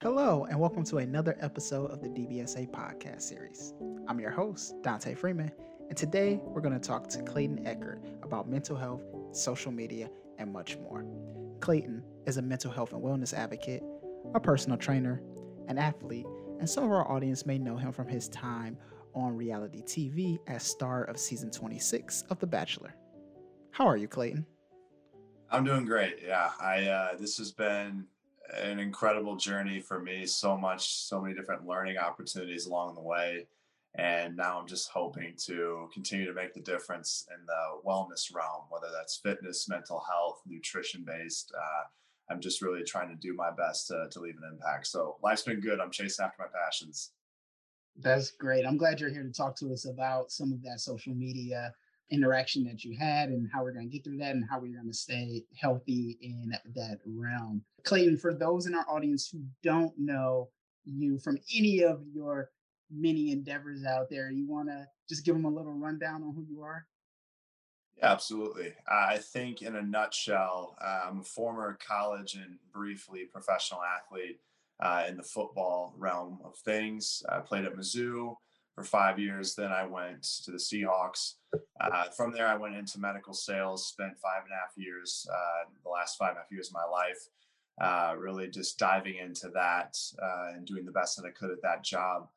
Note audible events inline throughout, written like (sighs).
Hello, and welcome to another episode of the DBSA podcast series. I'm your host, Dante Freeman, and today we're going to talk to Clayton Echard about mental health, social media, and much more. Clayton is a mental health and wellness advocate, a personal trainer, an athlete, and some of our audience may know him from his time on reality TV as star of season 26 of The Bachelor. How are you, Clayton? I'm doing great. Yeah, I uh, this has been an incredible journey for me. So much, so many different learning opportunities along the way. And now I'm just hoping to continue to make the difference in the wellness realm, whether that's fitness, mental health, nutrition based. Uh, I'm just really trying to do my best to, to leave an impact. So life's been good. I'm chasing after my passions. That's great. I'm glad you're here to talk to us about some of that social media interaction that you had and how we're going to get through that and how we're going to stay healthy in that realm. Clayton, for those in our audience who don't know you from any of your many endeavors out there, you want to just give them a little rundown on who you are? Yeah, absolutely. I think, in a nutshell, I'm a former college and briefly professional athlete uh, in the football realm of things. I played at Mizzou for five years. Then I went to the Seahawks. Uh, from there, I went into medical sales, spent five and a half years, uh, the last five and a half years of my life, uh, really just diving into that uh, and doing the best that I could at that job.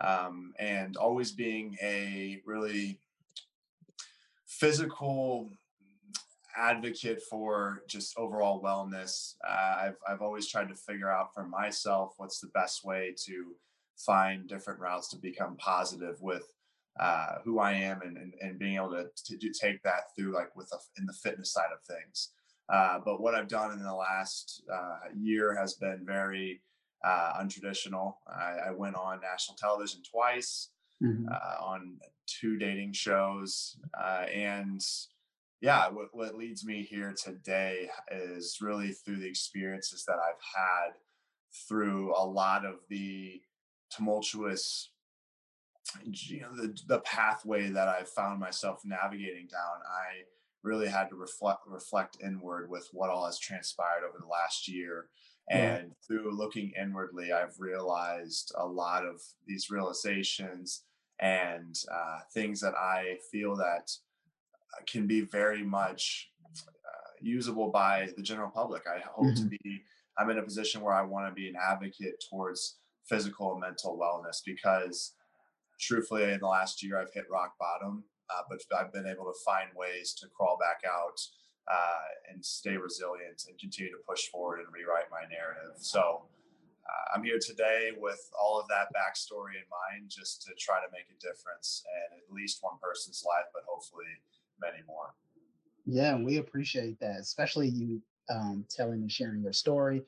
Um, and always being a really physical advocate for just overall wellness. Uh, I've, I've always tried to figure out for myself what's the best way to find different routes to become positive with uh, who I am and, and, and, being able to, to do, take that through like with the, in the fitness side of things. Uh, but what I've done in the last uh, year has been very uh, untraditional. I, I, went on national television twice, mm-hmm. Uh, on two dating shows, uh, and yeah, what, what leads me here today is really through the experiences that I've had through a lot of the tumultuous you know the, the pathway that i found myself navigating down i really had to reflect reflect inward with what all has transpired over the last year. And through looking inwardly i've realized a lot of these realizations and uh, things that i feel that uh, can be very much uh, usable by the general public. I hope mm-hmm. to be i'm in a position where i want to be an advocate towards physical and mental wellness because truthfully in the last year i've hit rock bottom uh, but i've been able to find ways to crawl back out uh, and stay resilient and continue to push forward and rewrite my narrative. So uh, i'm here today with all of that backstory in mind just to try to make a difference in at least one person's life but hopefully many more. Yeah we appreciate that especially you um, telling and sharing your story.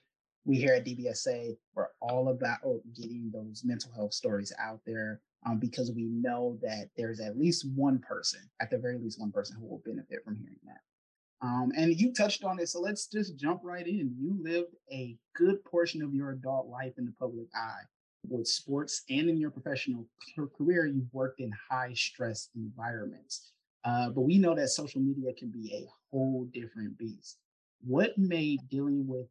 We here at DBSA, we're all about getting those mental health stories out there um, because we know that there's at least one person, at the very least one person who will benefit from hearing that. Um, and you touched on it, so let's just jump right in. You lived a good portion of your adult life in the public eye. With sports and in your professional career, you've worked in high stress environments. Uh, but we know that social media can be a whole different beast. What made dealing with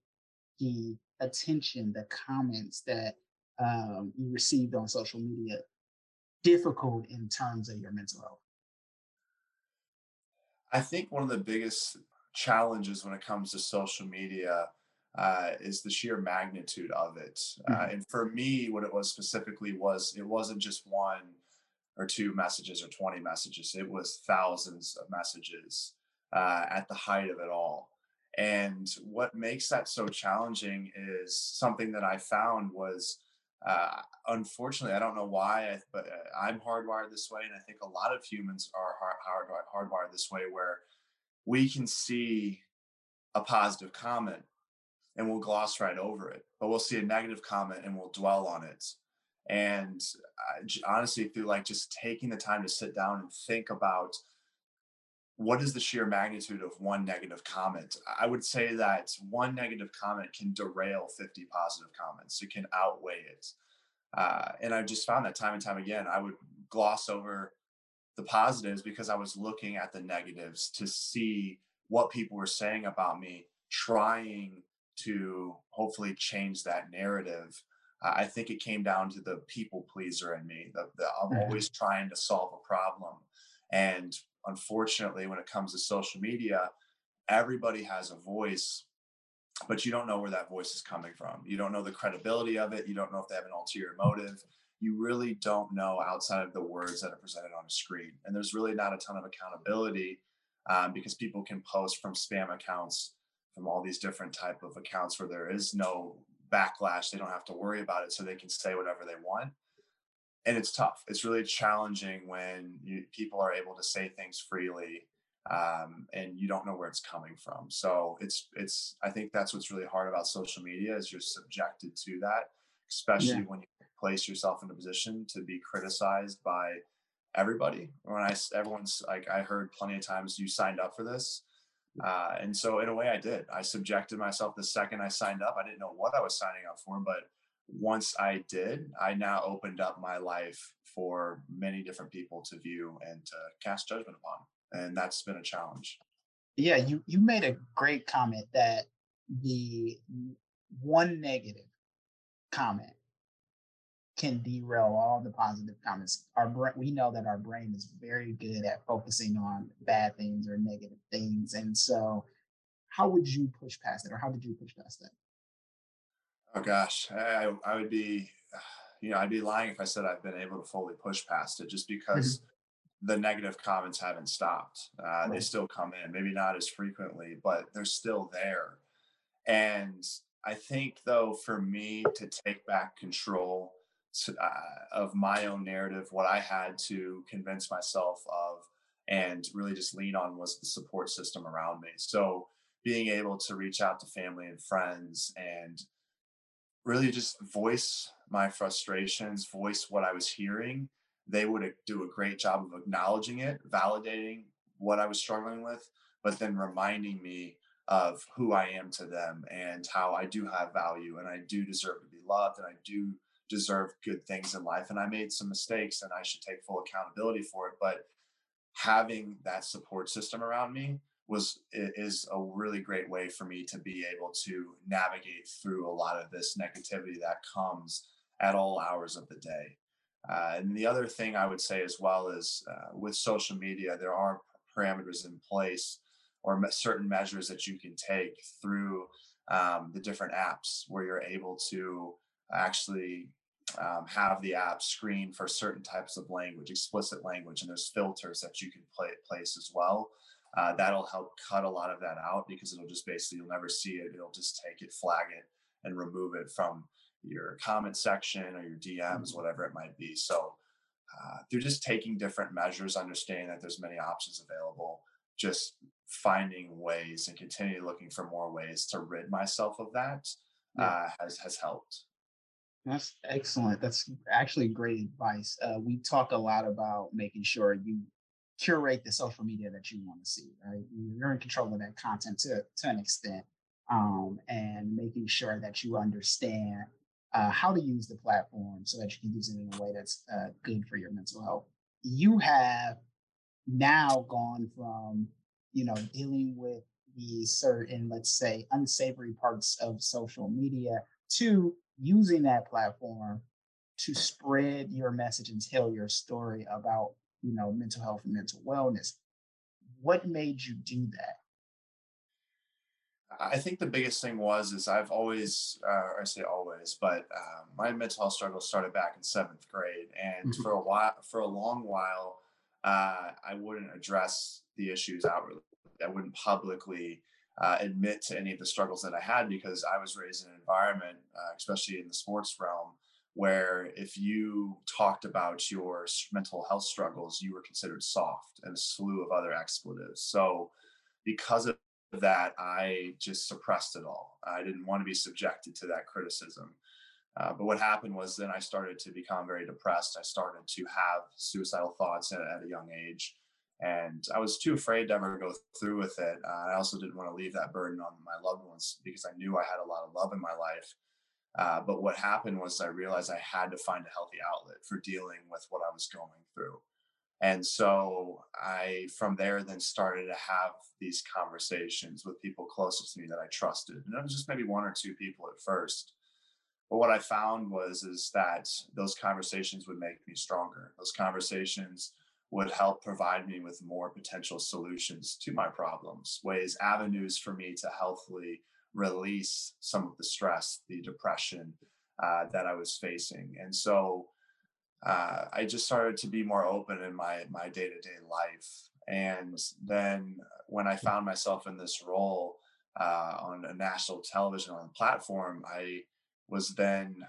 the attention, the comments that um, you received on social media difficult in terms of your mental health? I think one of the biggest challenges when it comes to social media uh, is the sheer magnitude of it. Uh, mm-hmm. Uh, and for me, what it was specifically was it wasn't just one or two messages or 20 messages, it was thousands of messages uh, at the height of it all. And what makes that so challenging is something that I found was, uh, unfortunately, I don't know why, but uh, I'm hardwired this way, and I think a lot of humans are hard, hard, hardwired this way, where we can see a positive comment and we'll gloss right over it, but we'll see a negative comment and we'll dwell on it. And honestly, through like just taking the time to sit down and think about what is the sheer magnitude of one negative comment? I would say that one negative comment can derail 50 positive comments. It can outweigh it. Uh, and I just found that time and time again, I would gloss over the positives because I was looking at the negatives to see what people were saying about me, trying to hopefully change that narrative, I think it came down to the people pleaser in me. The, the, I'm mm-hmm. always trying to solve a problem. And unfortunately, when it comes to social media, everybody has a voice, but you don't know where that voice is coming from. You don't know the credibility of it. You don't know if they have an ulterior motive. You really don't know outside of the words that are presented on a screen. And there's really not a ton of accountability um, because people can post from spam accounts, from all these different type of accounts where there is no backlash. They don't have to worry about it, so they can say whatever they want. And it's tough. It's really challenging when you, people are able to say things freely um, and you don't know where it's coming from. So it's it's. I think that's what's really hard about social media is you're subjected to that, especially yeah. when you place yourself in a position to be criticized by everybody. When I everyone's like, I heard plenty of times you signed up for this, uh, and so in a way, I did. I subjected myself the second I signed up. I didn't know what I was signing up for, but once I did, I now opened up my life for many different people to view and to cast judgment upon, and that's been a challenge. Yeah, you you made a great comment that the one negative comment can derail all the positive comments. Our brain, we know that our brain is very good at focusing on bad things or negative things, and so how would you push past it, or how did you push past that? Oh gosh, I, I would be, (sighs) you know, I'd be lying if I said I've been able to fully push past it, just because mm-hmm. the negative comments haven't stopped. Uh, right. They still come in, maybe not as frequently, but they're still there. And I think, though, for me to take back control uh, of my own narrative, what I had to convince myself of and really just lean on was the support system around me. So being able to reach out to family and friends and really just voice my frustrations, voice what I was hearing, they would uh, do a great job of acknowledging it, validating what I was struggling with, but then reminding me of who I am to them and how I do have value and I do deserve to be loved and I do deserve good things in life and I made some mistakes and I should take full accountability for it. But having that support system around me was is a really great way for me to be able to navigate through a lot of this negativity that comes at all hours of the day. Uh, and the other thing I would say as well is uh, with social media, there are parameters in place or certain measures that you can take through um, the different apps where you're able to actually um, have the app screen for certain types of language, explicit language, and there's filters that you can play, place as well. Uh, that'll help cut a lot of that out because it'll just basically you'll never see it. It'll just take it, flag it, and remove it from your comment section or your DMs, mm-hmm. whatever it might be. So uh, they're just taking different measures, understanding that there's many options available, just finding ways and continue looking for more ways to rid myself of that uh, has has helped. That's excellent. That's actually great advice. Uh, we talk a lot about making sure you curate the social media that you want to see, right? You're in control of that content to, to an extent, um, and making sure that you understand uh, how to use the platform so that you can use it in a way that's uh, good for your mental health. You have now gone from, you know, dealing with the certain, let's say, unsavory parts of social media to using that platform to spread your message and tell your story about you know mental health and mental wellness what made you do that i think the biggest thing was is i've always uh, i say always but uh, my mental health struggle started back in seventh grade and mm-hmm. for a while for a long while uh, i wouldn't address the issues outwardly i wouldn't publicly uh, admit to any of the struggles that I had because I was raised in an environment, uh, especially in the sports realm, where if you talked about your mental health struggles, you were considered soft and a slew of other expletives. So, because of that, I just suppressed it all. I didn't want to be subjected to that criticism. Uh, but what happened was then I started to become very depressed. I started to have suicidal thoughts at, at a young age and I was too afraid to ever go through with it. Uh, I also didn't want to leave that burden on my loved ones because I knew I had a lot of love in my life. Uh, but what happened was I realized I had to find a healthy outlet for dealing with what I was going through. And so I, from there, then started to have these conversations with people closest to me that I trusted. And it was just maybe one or two people at first. But what I found was is that those conversations would make me stronger. Those conversations would help provide me with more potential solutions to my problems, ways, avenues for me to healthily release some of the stress, the depression uh, that I was facing. And so uh, I just started to be more open in my my day to day life. And then when I found myself in this role uh, on a national television on platform, I was then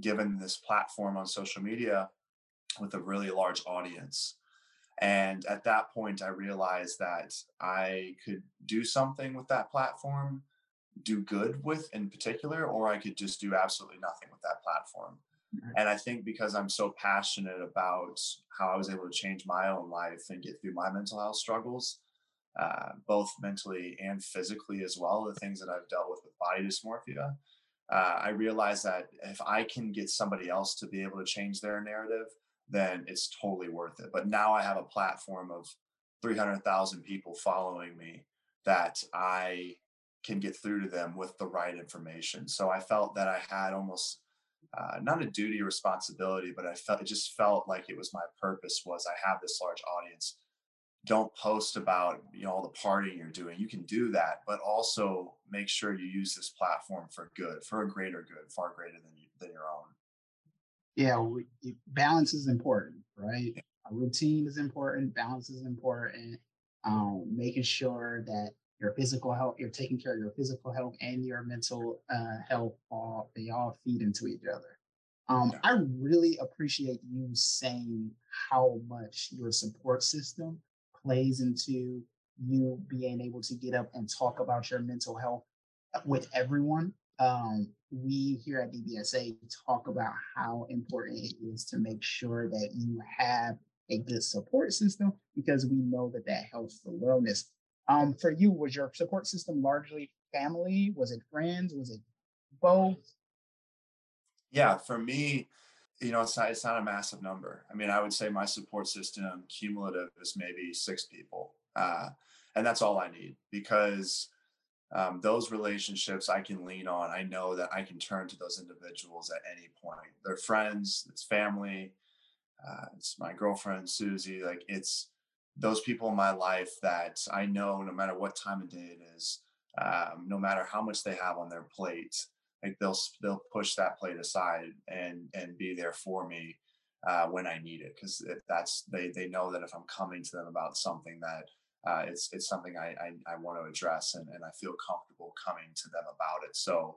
given this platform on social media with a really large audience. And at that point, I realized that I could do something with that platform, do good with in particular, or I could just do absolutely nothing with that platform. And I think because I'm so passionate about how I was able to change my own life and get through my mental health struggles, uh, both mentally and physically as well, the things that I've dealt with with body dysmorphia, uh, I realized that if I can get somebody else to be able to change their narrative, then it's totally worth it. But now I have a platform of 300,000 people following me that I can get through to them with the right information. So I felt that I had almost uh, not a duty or responsibility, but I felt it just felt like it was my purpose was I have this large audience. Don't post about you know all the partying you're doing. You can do that, but also make sure you use this platform for good, for a greater good, far greater than you, than your own yeah, we, balance is important, right? A routine is important, balance is important. Um, making sure that your physical health, you're taking care of your physical health and your mental uh, health, all they all feed into each other. Um, I really appreciate you saying how much your support system plays into you being able to get up and talk about your mental health uh, with everyone um, we here at DBSA talk about how important it is to make sure that you have a good support system because we know that that helps the wellness. Um, for you, was your support system largely family? Was it friends? Was it both? Yeah, for me, you know, it's not, it's not a massive number. I mean, I would say my support system cumulative is maybe six people. Uh, and that's all I need because um, those relationships I can lean on. I know that I can turn to those individuals at any point. They're friends, it's family, uh, it's my girlfriend Susie. Like it's those people in my life that I know no matter what time of day it is, um, no matter how much they have on their plate, like they'll they'll push that plate aside and and be there for me uh, when I need it because that's they they know that if I'm coming to them about something that uh, it's it's something I, I, I want to address and, and I feel comfortable coming to them about it. So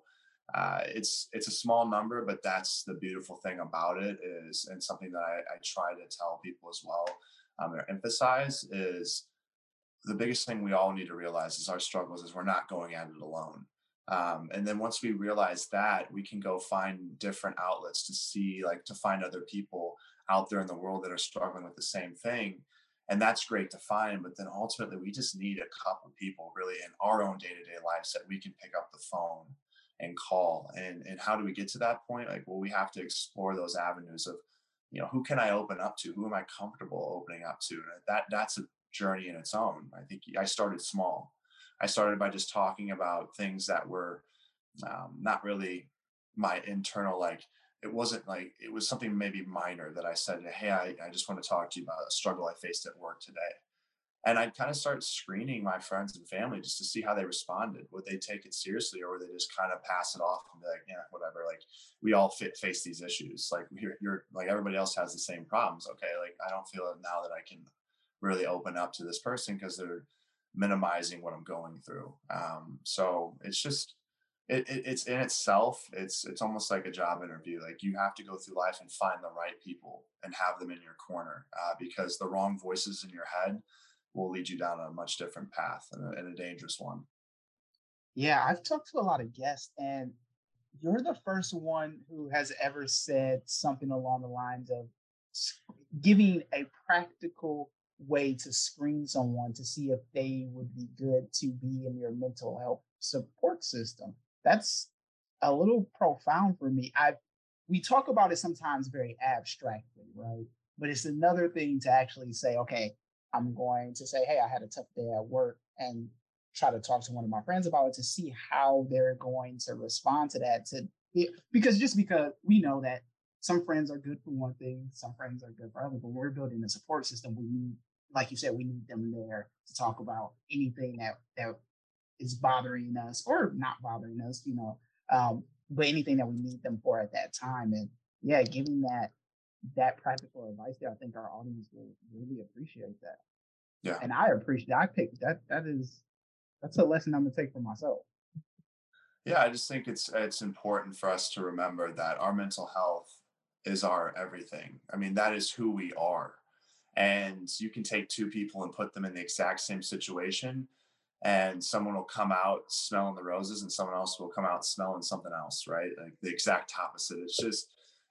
uh, it's it's a small number, but that's the beautiful thing about it is and something that I, I try to tell people as well um, or emphasize is the biggest thing we all need to realize is our struggles is we're not going at it alone. Um, and then once we realize that, we can go find different outlets to see, like to find other people out there in the world that are struggling with the same thing and that's great to find but then ultimately we just need a couple people really in our own day-to-day lives that we can pick up the phone and call and and how do we get to that point like well we have to explore those avenues of you know who can i open up to? Who am i comfortable opening up to? And that that's a journey in its own. I think i started small. I started by just talking about things that were um, not really my internal like it wasn't like it was something maybe minor that I said, Hey, I, I just want to talk to you about a struggle I faced at work today. And I'd kind of start screening my friends and family just to see how they responded. Would they take it seriously or would they just kind of pass it off and be like, yeah, whatever. Like we all fit, face these issues. Like you're, you're like everybody else has the same problems. Okay. Like I don't feel it now that I can really open up to this person because they're minimizing what I'm going through. Um, so it's just, it, it, it's in itself it's it's almost like a job interview like you have to go through life and find the right people and have them in your corner uh, because the wrong voices in your head will lead you down a much different path and a, and a dangerous one yeah i've talked to a lot of guests and you're the first one who has ever said something along the lines of giving a practical way to screen someone to see if they would be good to be in your mental health support system that's a little profound for me. I we talk about it sometimes very abstractly, right? but it's another thing to actually say, okay, I'm going to say, hey, I had a tough day at work and try to talk to one of my friends about it to see how they're going to respond to that. To because just because we know that some friends are good for one thing, some friends are good for other, but we're building a support system. We need, like you said, we need them there to talk about anything that that is bothering us or not bothering us, you know, um, but anything that we need them for at that time. And yeah, giving that that practical advice there, I think our audience will really appreciate that. Yeah. And I appreciate that. I picked that that is that's a lesson I'm gonna take for myself. Yeah, I just think it's it's important for us to remember that our mental health is our everything. I mean, that is who we are. And you can take two people and put them in the exact same situation, and someone will come out smelling the roses, and someone else will come out smelling something else, right? Like the exact opposite. It's just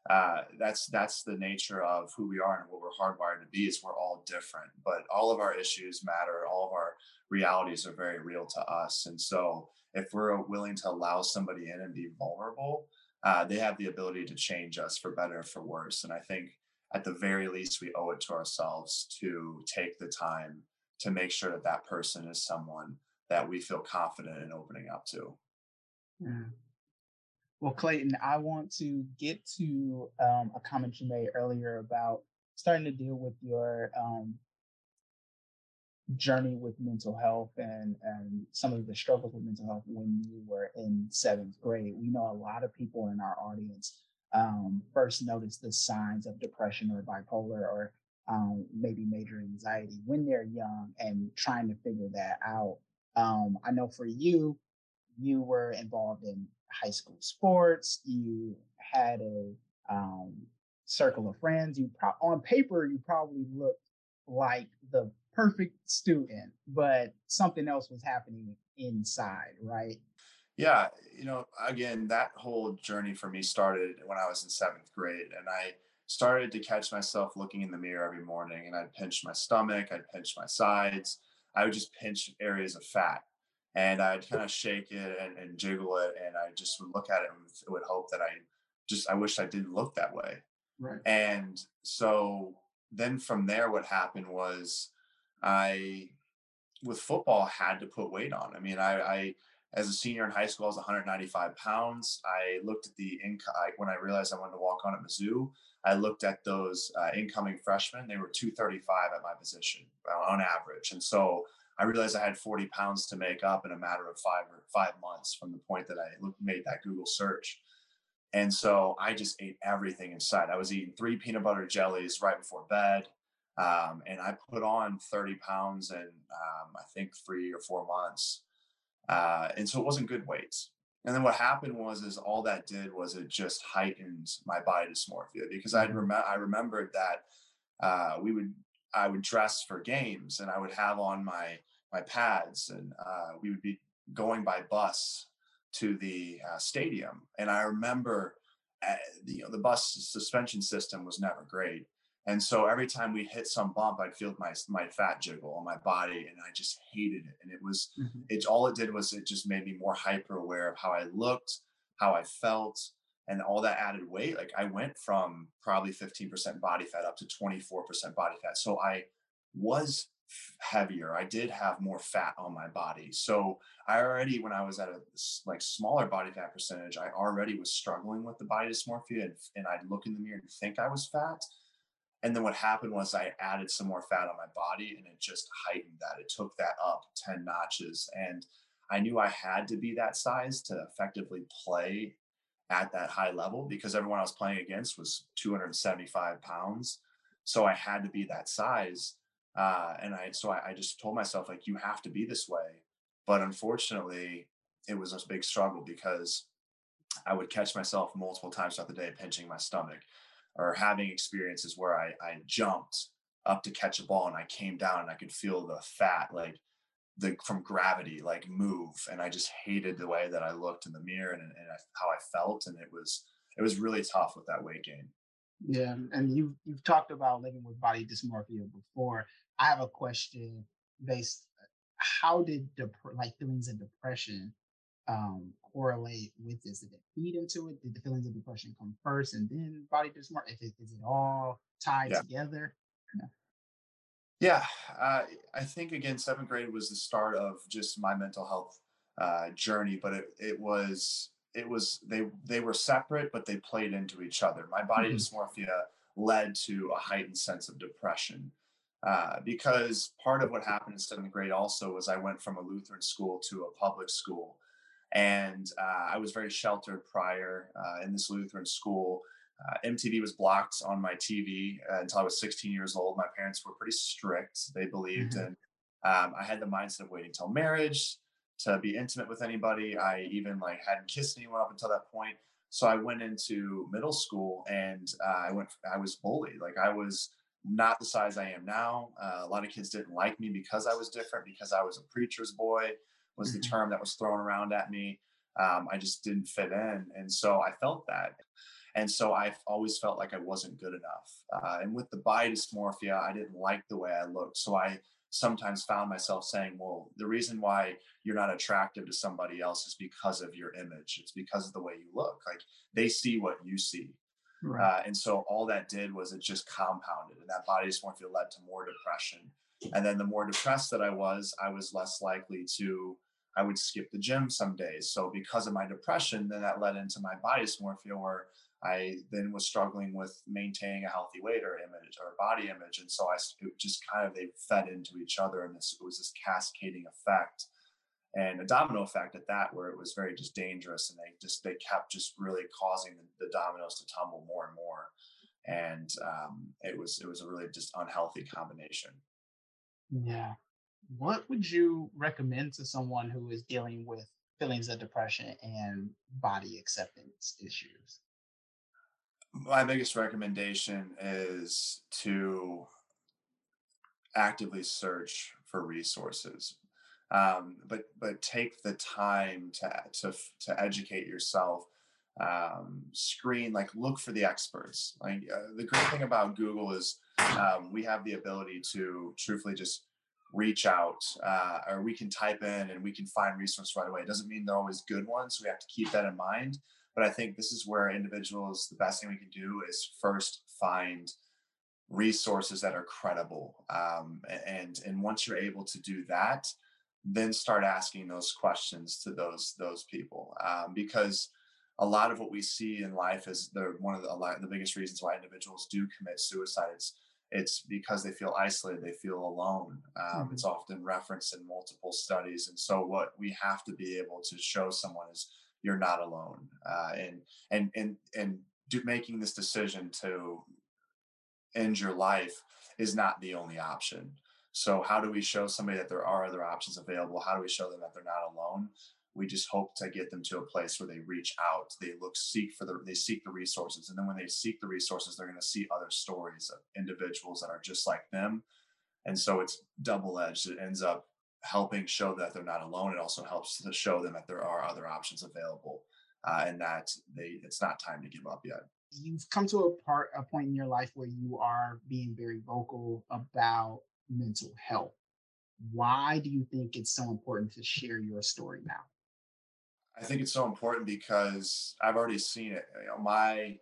uh, that's that's the nature of who we are and what we're hardwired to be. Is we're all different, but all of our issues matter. All of our realities are very real to us, and so if we're willing to allow somebody in and be vulnerable, uh, they have the ability to change us for better or for worse. And I think at the very least, we owe it to ourselves to take the time to make sure that that person is someone that we feel confident in opening up to. Yeah. Well, Clayton, I want to get to um, a comment you made earlier about starting to deal with your um, journey with mental health and, and some of the struggles with mental health when you were in seventh grade. We know a lot of people in our audience um, first notice the signs of depression or bipolar or um, maybe major anxiety when they're young and trying to figure that out. Um, I know for you, you were involved in high school sports. You had a um, circle of friends. You pro- on paper, you probably looked like the perfect student, but something else was happening inside, right? Yeah, you know, again, that whole journey for me started when I was in seventh grade, and I started to catch myself looking in the mirror every morning, and I'd pinch my stomach, I'd pinch my sides, I would just pinch areas of fat, and I'd kind of shake it and, and jiggle it, and I just would look at it and would hope that I just I wish I didn't look that way. Right. And so then from there, what happened was I, with football, had to put weight on. I mean, I, I as a senior in high school, I was 195 pounds. I looked at the income when I realized I wanted to walk on at Mizzou. I looked at those uh, incoming freshmen; they were 235 at my position uh, on average, and so I realized I had 40 pounds to make up in a matter of five or five months from the point that I made that Google search. And so I just ate everything inside. I was eating three peanut butter jellies right before bed. Um, and I put on 30 pounds in, um, I think, three or four months. Uh, and so it wasn't good weights. And then what happened was, is all that did was it just heightened my body dysmorphia because I rem- I remembered that uh, we would I would dress for games and I would have on my my pads and uh, we would be going by bus to the uh, stadium. And I remember, uh, the, you know, the bus suspension system was never great. And so every time we hit some bump, I'd feel my my fat jiggle on my body, and I just hated it. And it was, mm-hmm. it all it did was it just made me more hyper aware of how I looked, how I felt, and all that added weight. Like I went from probably 15% body fat up to 24% body fat. So I was heavier. I did have more fat on my body. So I already, when I was at a like smaller body fat percentage, I already was struggling with the body dysmorphia and, and I'd look in the mirror and think I was fat. And then what happened was I added some more fat on my body and it just heightened that. It took that up 10 notches. And I knew I had to be that size to effectively play at that high level because everyone I was playing against was 275 pounds. So I had to be that size uh, and I, so I, I just told myself, like, you have to be this way. But unfortunately, it was a big struggle because I would catch myself multiple times throughout the day pinching my stomach or having experiences where I, I jumped up to catch a ball and I came down and I could feel the fat like the from gravity like move and I just hated the way that I looked in the mirror and, and how I felt and it was it was really tough with that weight gain. Yeah, and you've you've talked about living with body dysmorphia before. I have a question based. How did dep- like feelings of depression um, correlate with this? Did it feed into it? Did the feelings of depression come first and then body dysmorphia? If it, is it all tied yeah. together? Yeah. Yeah, uh, I think again, seventh grade was the start of just my mental health uh, journey, but it, it was it was they they were separate, but they played into each other. My body mm-hmm. dysmorphia led to a heightened sense of depression uh, because part of what happened in seventh grade also was I went from a Lutheran school to a public school, and uh, I was very sheltered prior uh, in this Lutheran school. Uh, MTV was blocked on my TV uh, until I was 16 years old. My parents were pretty strict. They believed mm-hmm. in. Um, I had the mindset of waiting till marriage to be intimate with anybody. I even like hadn't kissed anyone up until that point. So I went into middle school and uh, I went. I was bullied. Like I was not the size I am now. Uh, a lot of kids didn't like me because I was different. Because I was a preacher's boy was mm-hmm. the term that was thrown around at me. Um, I just didn't fit in, and so I felt that. And so I've always felt like I wasn't good enough. Uh, and with the body dysmorphia, I didn't like the way I looked. So I sometimes found myself saying, well, the reason why you're not attractive to somebody else is because of your image. It's because of the way you look. Like they see what you see. Right. Uh, and so all that did was it just compounded, and that body dysmorphia led to more depression. And then the more depressed that I was, I was less likely to. I would skip the gym some days. So because of my depression, then that led into my body dysmorphia, where I then was struggling with maintaining a healthy weight or image or body image, and so I just kind of they fed into each other, and this it was this cascading effect and a domino effect at that where it was very just dangerous and they just they kept just really causing the, the dominoes to tumble more and more and um, it was it was a really just unhealthy combination. Yeah. What would you recommend to someone who is dealing with feelings of depression and body acceptance issues my biggest recommendation is to actively search for resources. Um, but but take the time to to to educate yourself um, screen like look for the experts. Like uh, the great thing about google is um, we have the ability to truthfully just reach out uh, or we can type in and we can find resources right away. It doesn't mean they're always good ones so we have to keep that in mind but i think this is where individuals the best thing we can do is first find resources that are credible um, and and once you're able to do that then start asking those questions to those those people um, because a lot of what we see in life is the one of the, lot, the biggest reasons why individuals do commit suicide it's it's because they feel isolated they feel alone um, mm-hmm. it's often referenced in multiple studies and so what we have to be able to show someone is you're not alone uh, and and and and do, making this decision to end your life is not the only option so how do we show somebody that there are other options available? How do we show them that they're not alone? We just hope to get them to a place where they reach out, they look, seek for the, they seek the resources, and then when they seek the resources, they're going to see other stories of individuals that are just like them, and so it's double edged. It ends up helping show that they're not alone. It also helps to show them that there are other options available, uh, and that they it's not time to give up yet you've come to a part a point in your life where you are being very vocal about mental health. Why do you think it's so important to share your story now? I think it's so important because I've already seen it. You know, my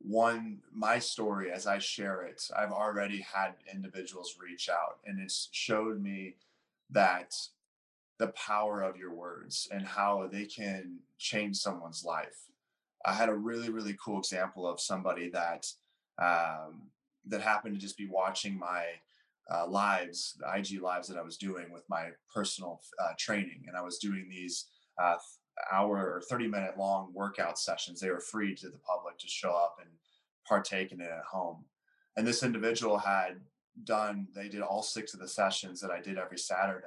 one my story as I share it, I've already had individuals reach out and it's showed me that the power of your words and how they can change someone's life. I had a really, really cool example of somebody that um, that happened to just be watching my uh, lives, the IG lives that I was doing with my personal uh, training, and I was doing these uh, hour or thirty minute long workout sessions. They were free to the public to show up and partake in it at home. And this individual had done; they did all six of the sessions that I did every Saturday.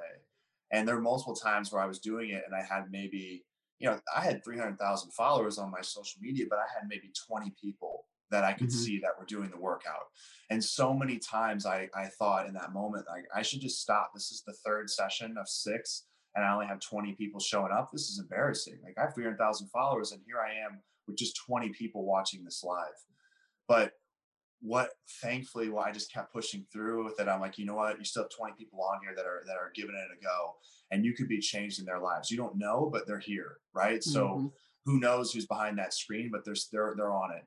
And there were multiple times where I was doing it, and I had maybe, you know, I had three hundred thousand followers on my social media, but I had maybe twenty people that I could mm-hmm. see that were doing the workout. And so many times I, I thought in that moment, like, I should just stop. This is the third session of six, and I only have 20 people showing up. This is embarrassing. Like, I have 300,000 followers, and here I am with just 20 people watching this live. But what thankfully well, I just kept pushing through with it. I'm like, you know what? You still have 20 people on here that are that are giving it a go and you could be changed in their lives. You don't know, but they're here, right? Mm-hmm. So who knows who's behind that screen, but they're they're they're on it.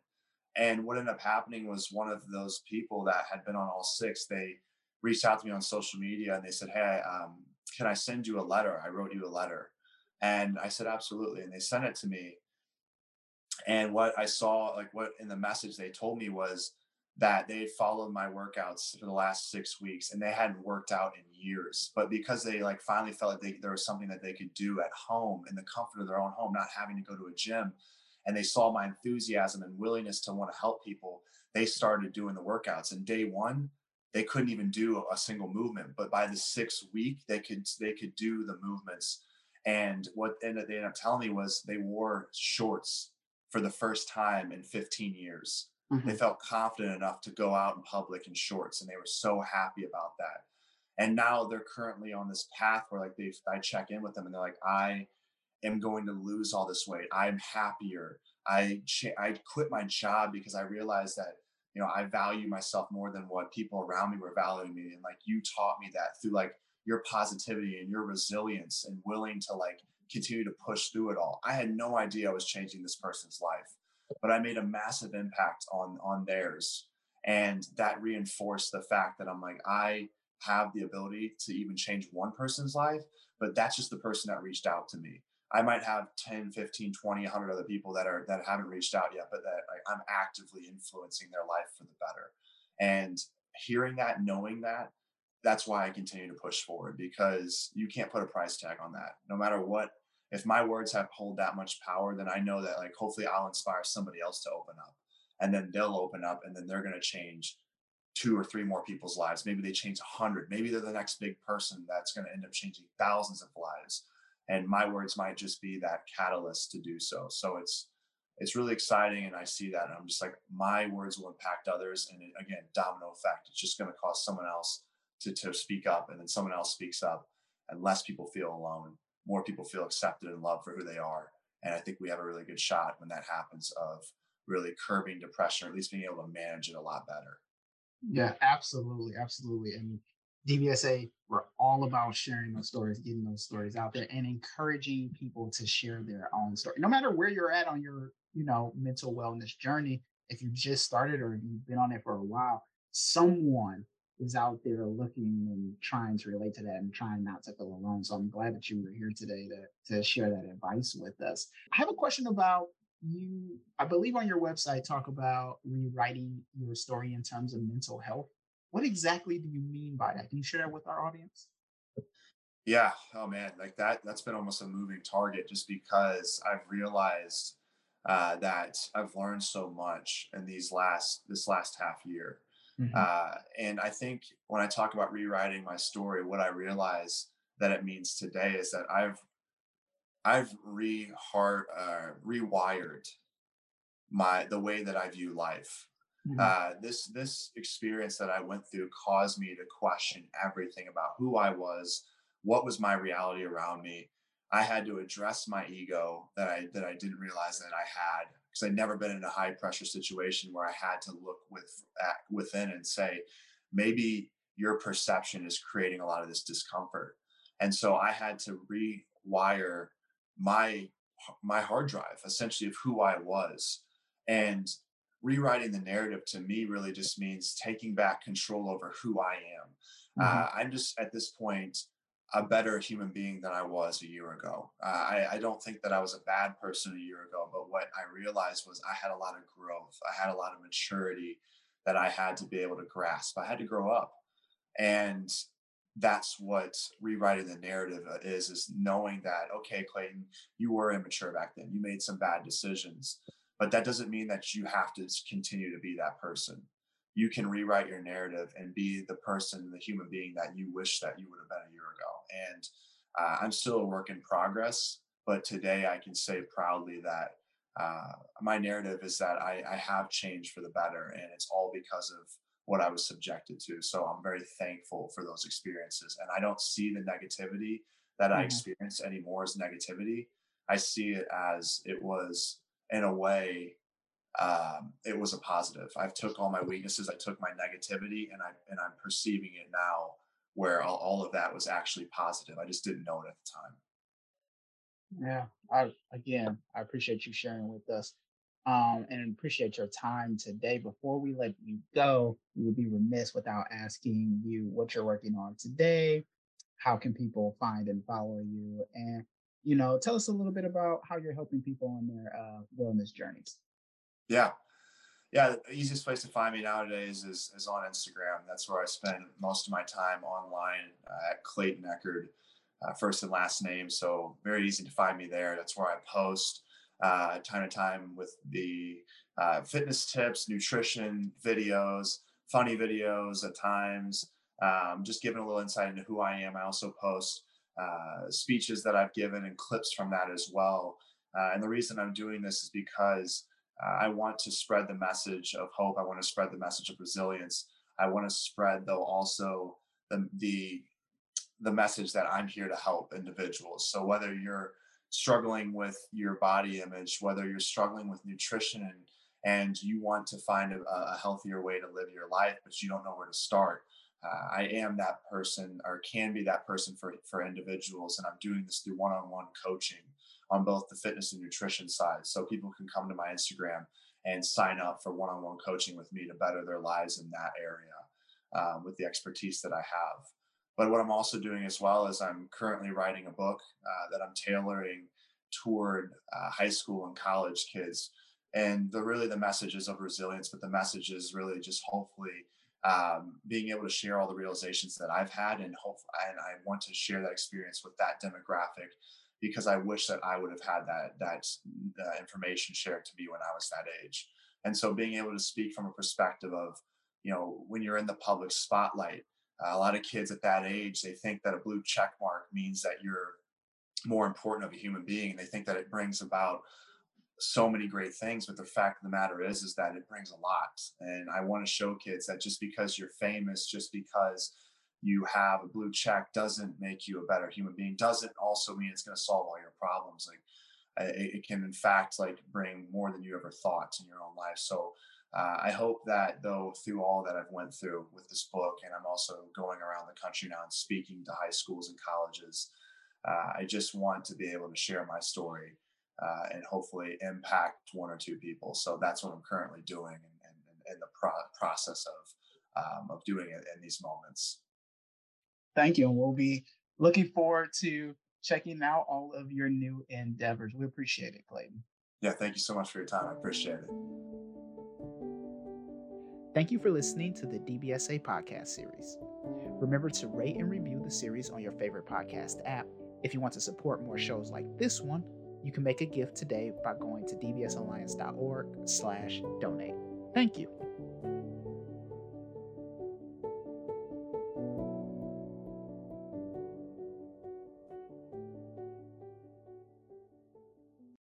And what ended up happening was one of those people that had been on all six, they reached out to me on social media and they said, Hey, um, can I send you a letter? I wrote you a letter. And I said, Absolutely. And they sent it to me. And what I saw, like what in the message they told me was that they had followed my workouts for the last six weeks and they hadn't worked out in years. But because they like finally felt like they, there was something that they could do at home in the comfort of their own home, not having to go to a gym, and they saw my enthusiasm and willingness to want to help people, they started doing the workouts. And day one, they couldn't even do a single movement, but by the sixth week, they could they could do the movements. And what they ended up telling me was they wore shorts for the first time in 15 years. Mm-hmm. They felt confident enough to go out in public in shorts, and they were so happy about that. And now they're currently on this path where, like, they I check in with them, and they're like, I am going to lose all this weight. I'm happier. I I quit my job because I realized that you know I value myself more than what people around me were valuing me, and like you taught me that through like your positivity and your resilience and willing to like continue to push through it all. I had no idea I was changing this person's life, but I made a massive impact on on theirs, and that reinforced the fact that I'm like I have the ability to even change one person's life, but that's just the person that reached out to me. I might have 10, 15, 20, 100 other people that are that haven't reached out yet, but that I'm actively influencing their life for the better. And hearing that, knowing that, that's why I continue to push forward because you can't put a price tag on that. No matter what if my words have hold that much power, then I know that like hopefully I'll inspire somebody else to open up. And then they'll open up and then they're gonna change two or three more people's lives. Maybe they change a hundred. Maybe they're the next big person that's gonna end up changing thousands of lives. And my words might just be that catalyst to do so. So it's it's really exciting and I see that and I'm just like my words will impact others and it, again domino effect. It's just going to cause someone else to to speak up and then someone else speaks up and less people feel alone more people feel accepted and loved for who they are. And I think we have a really good shot when that happens of really curbing depression or at least being able to manage it a lot better. Yeah, absolutely. Absolutely. And DBSA, we're all about sharing those stories, getting those stories out there and encouraging people to share their own story. No matter where you're at on your, you know, mental wellness journey, if you've just started or you've been on it for a while, someone is out there looking and trying to relate to that and trying not to feel alone. So I'm glad that you were here today to, to share that advice with us. I have a question about you. I believe on your website, talk about rewriting your story in terms of mental health. What exactly do you mean by that? Can you share that with our audience? Yeah. Oh man, like that, that's been almost a moving target just because I've realized uh, that I've learned so much in these last, this last half year Mm-hmm. Uh, and I think when I talk about rewriting my story, what I realize that it means today is that I've I've re uh, rewired my the way that I view life. Mm-hmm. Uh, this this experience that I went through caused me to question everything about who I was, what was my reality around me. I had to address my ego that I that I didn't realize that I had because I'd never been in a high pressure situation where I had to look with at, within and say, maybe your perception is creating a lot of this discomfort. And so I had to rewire my my hard drive essentially of who I was. And rewriting the narrative to me really just means taking back control over who I am. Mm-hmm. Uh, I'm just at this point a better human being than I was a year ago. Uh, I, I, don't think that I was a bad person a year ago, but what I realized was I had a lot of growth. I had a lot of maturity that I had to be able to grasp. I had to grow up. And that's what rewriting the narrative uh, is, is knowing that, okay, Clayton, you were immature back then. You made some bad decisions, but that doesn't mean that you have to continue to be that person you can rewrite your narrative and be the person, the human being that you wish that you would have been a year ago. And uh, I'm still a work in progress, but today I can say proudly that uh, my narrative is that I, I have changed for the better, and it's all because of what I was subjected to. So I'm very thankful for those experiences, and I don't see the negativity that mm-hmm. I experience anymore as negativity. I see it as it was, in a way, um, it was a positive. I've took all my weaknesses, I took my negativity, and I and I'm perceiving it now where all, all of that was actually positive. I just didn't know it at the time. Yeah, I again, I appreciate you sharing with us, um, and appreciate your time today. Before we let you go, we would be remiss without asking you what you're working on today. How can people find and follow you? And you know, tell us a little bit about how you're helping people on their uh, wellness journeys. Yeah. Yeah, the easiest place to find me nowadays is, is on Instagram. That's where I spend most of my time online uh, at Clayton Echard, uh, first and last name. So very easy to find me there. That's where I post uh, time to time with the uh, fitness tips, nutrition videos, funny videos at times, um, just giving a little insight into who I am. I also post uh, speeches that I've given and clips from that as well. Uh, and the reason I'm doing this is because I want to spread the message of hope. I want to spread the message of resilience. I want to spread, though, also the, the the message that I'm here to help individuals. So whether you're struggling with your body image, whether you're struggling with nutrition and and you want to find a, a healthier way to live your life, but you don't know where to start, uh, I am that person or can be that person for, for individuals. And I'm doing this through one on one coaching on both the fitness and nutrition side. So people can come to my Instagram and sign up for one on one coaching with me to better their lives in that area um, with the expertise that I have. But what I'm also doing as well is I'm currently writing a book uh, that I'm tailoring toward uh, high school and college kids. And the really the messages of resilience, but the message is really just hopefully um, being able to share all the realizations that I've had and hope and I want to share that experience with that demographic because I wish that I would have had that that uh, information shared to me when I was that age. And so being able to speak from a perspective of, you know, when you're in the public spotlight, uh, a lot of kids at that age they think that a blue check mark means that you're more important of a human being. And they think that it brings about so many great things but the fact of the matter is is that it brings a lot and i want to show kids that just because you're famous just because you have a blue check doesn't make you a better human being doesn't also mean it's going to solve all your problems like it, can in fact like bring more than you ever thought in your own life so uh, i hope that though through all that i've went through with this book and i'm also going around the country now and speaking to high schools and colleges uh, i just want to be able to share my story uh, and hopefully impact one or two people. So that's what I'm currently doing and in the pro- process of um, of doing it in these moments. Thank you, and we'll be looking forward to checking out all of your new endeavors. We appreciate it, Clayton. Yeah, thank you so much for your time. I appreciate it. Thank you for listening to the DBSA podcast series. Remember to rate and review the series on your favorite podcast app. If you want to support more shows like this one, you can make a gift today by going to dbsalliance.org slash donate. Thank you.